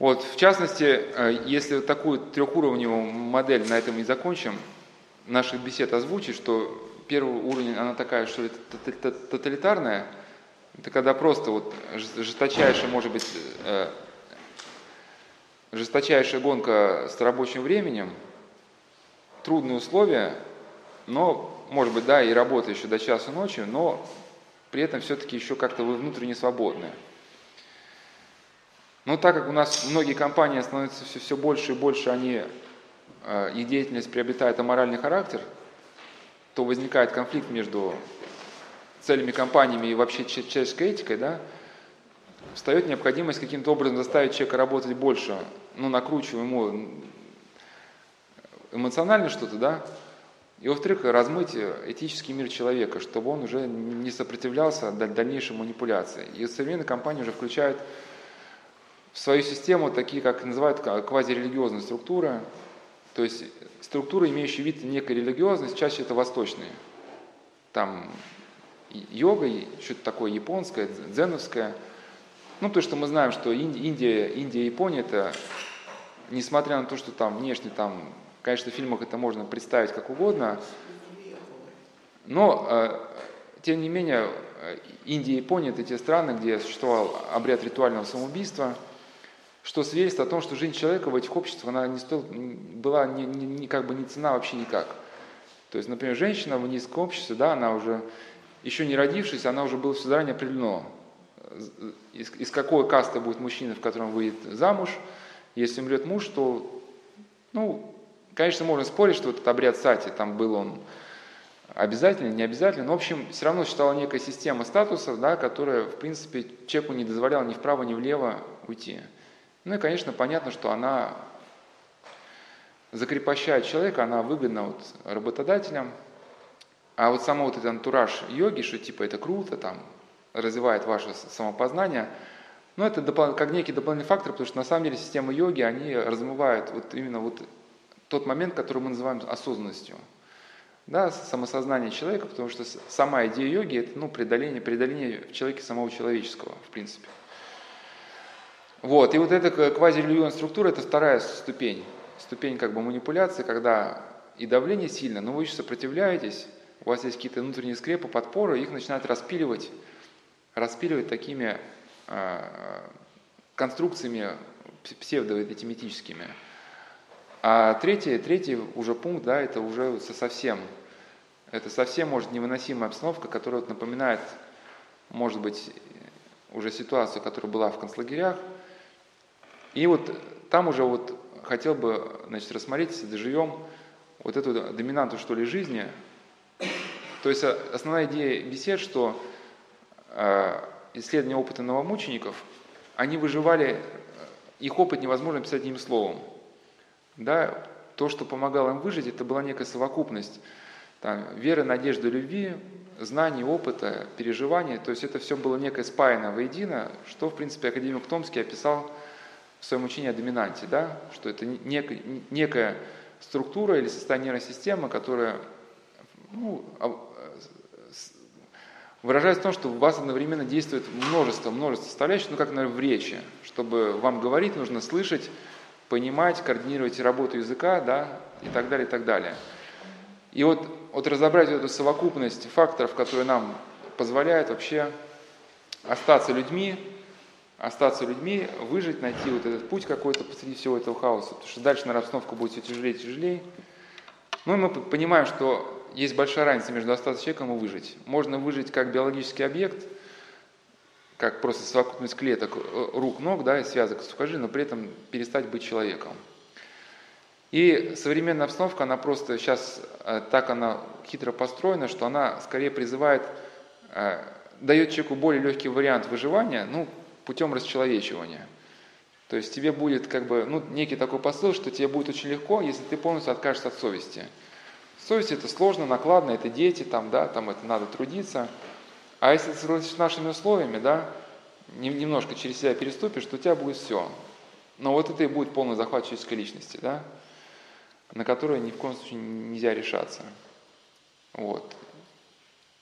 Вот, в частности, э, если такую трехуровневую модель на этом и закончим, наших бесед озвучить, что первый уровень, она такая, что ли, тоталитарная, это когда просто вот жесточайшая, может быть, э, жесточайшая гонка с рабочим временем, трудные условия, но, может быть, да, и работа еще до часу ночи, но при этом все-таки еще как-то вы внутренне свободны. Но так как у нас многие компании становятся все, все больше и больше, они, э, их деятельность приобретает аморальный характер, то возникает конфликт между целями компаниями и вообще человеческой этикой, да, встает необходимость каким-то образом заставить человека работать больше, ну, накручивая ему эмоционально что-то, да, и, во-вторых, размыть этический мир человека, чтобы он уже не сопротивлялся дальнейшей манипуляции. И современные компании уже включают в свою систему такие, как называют квазирелигиозные структуры, то есть структуры, имеющие вид некой религиозности, чаще это восточные. Там йога, что-то такое японское, дзеновское. Ну, то, что мы знаем, что Индия, Индия и Япония, это, несмотря на то, что там внешне, там, конечно, в фильмах это можно представить как угодно, но, э, тем не менее, Индия и Япония – это те страны, где существовал обряд ритуального самоубийства – что свидетельствует о том, что жизнь человека в этих обществах, она не стоила, была не, не, не, как бы не цена вообще никак. То есть, например, женщина в низком обществе, да, она уже, еще не родившись, она уже была все заранее определено, из, из какой касты будет мужчина, в котором выйдет замуж. Если умрет муж, то, ну, конечно, можно спорить, что этот обряд сати, там был он обязательно, не обязательно, но, в общем, все равно считала некая система статусов, да, которая, в принципе, человеку не дозволяла ни вправо, ни влево уйти. Ну и, конечно, понятно, что она закрепощает человека, она выгодна вот работодателям, а вот само вот этот антураж йоги, что типа это круто, там, развивает ваше самопознание, ну это как некий дополнительный фактор, потому что на самом деле системы йоги, они размывают вот именно вот тот момент, который мы называем осознанностью. Да, самосознание человека, потому что сама идея йоги – это ну, преодоление, преодоление в человеке самого человеческого, в принципе. Вот, и вот эта квазирелигиозная структура – это вторая ступень, ступень как бы манипуляции, когда и давление сильно, но вы еще сопротивляетесь, у вас есть какие-то внутренние скрепы, подпоры, их начинают распиливать, распиливать такими э, конструкциями псевдоэтиметическими. А третий, третий уже пункт, да, это уже совсем, это совсем может невыносимая обстановка, которая вот напоминает, может быть, уже ситуацию, которая была в концлагерях, и вот там уже вот хотел бы значит, рассмотреть, если доживем, вот эту доминанту, что ли, жизни. То есть э, основная идея бесед, что э, исследования опыта новомучеников, они выживали, э, их опыт невозможно писать одним словом. Да, то, что помогало им выжить, это была некая совокупность там, веры, надежды, любви, знаний, опыта, переживаний. То есть это все было некое спаянное воедино, что, в принципе, академик Томский описал в своем учении о доминанте, да, что это некая, некая структура или состояние нервной системы, которая ну, выражается в том, что у вас одновременно действует множество, множество составляющих, ну как, наверное, в речи. Чтобы вам говорить, нужно слышать, понимать, координировать работу языка, да, и так далее, и так далее. И вот, вот разобрать эту совокупность факторов, которые нам позволяют вообще остаться людьми, остаться людьми, выжить, найти вот этот путь какой-то посреди всего этого хаоса, потому что дальше, наверное, обстановка будет все тяжелее и тяжелее. Ну и мы понимаем, что есть большая разница между остаться человеком и выжить. Можно выжить как биологический объект, как просто совокупность клеток, э, рук, ног, да, и связок сухожилий, но при этом перестать быть человеком. И современная обстановка, она просто сейчас э, так она хитро построена, что она скорее призывает, э, дает человеку более легкий вариант выживания, ну, путем расчеловечивания. То есть тебе будет как бы, ну, некий такой посыл, что тебе будет очень легко, если ты полностью откажешься от совести. Совесть это сложно, накладно, это дети, там, да, там это надо трудиться. А если ты согласишься с нашими условиями, да, немножко через себя переступишь, то у тебя будет все. Но вот это и будет полный захват человеческой личности, да, на которую ни в коем случае нельзя решаться. Вот.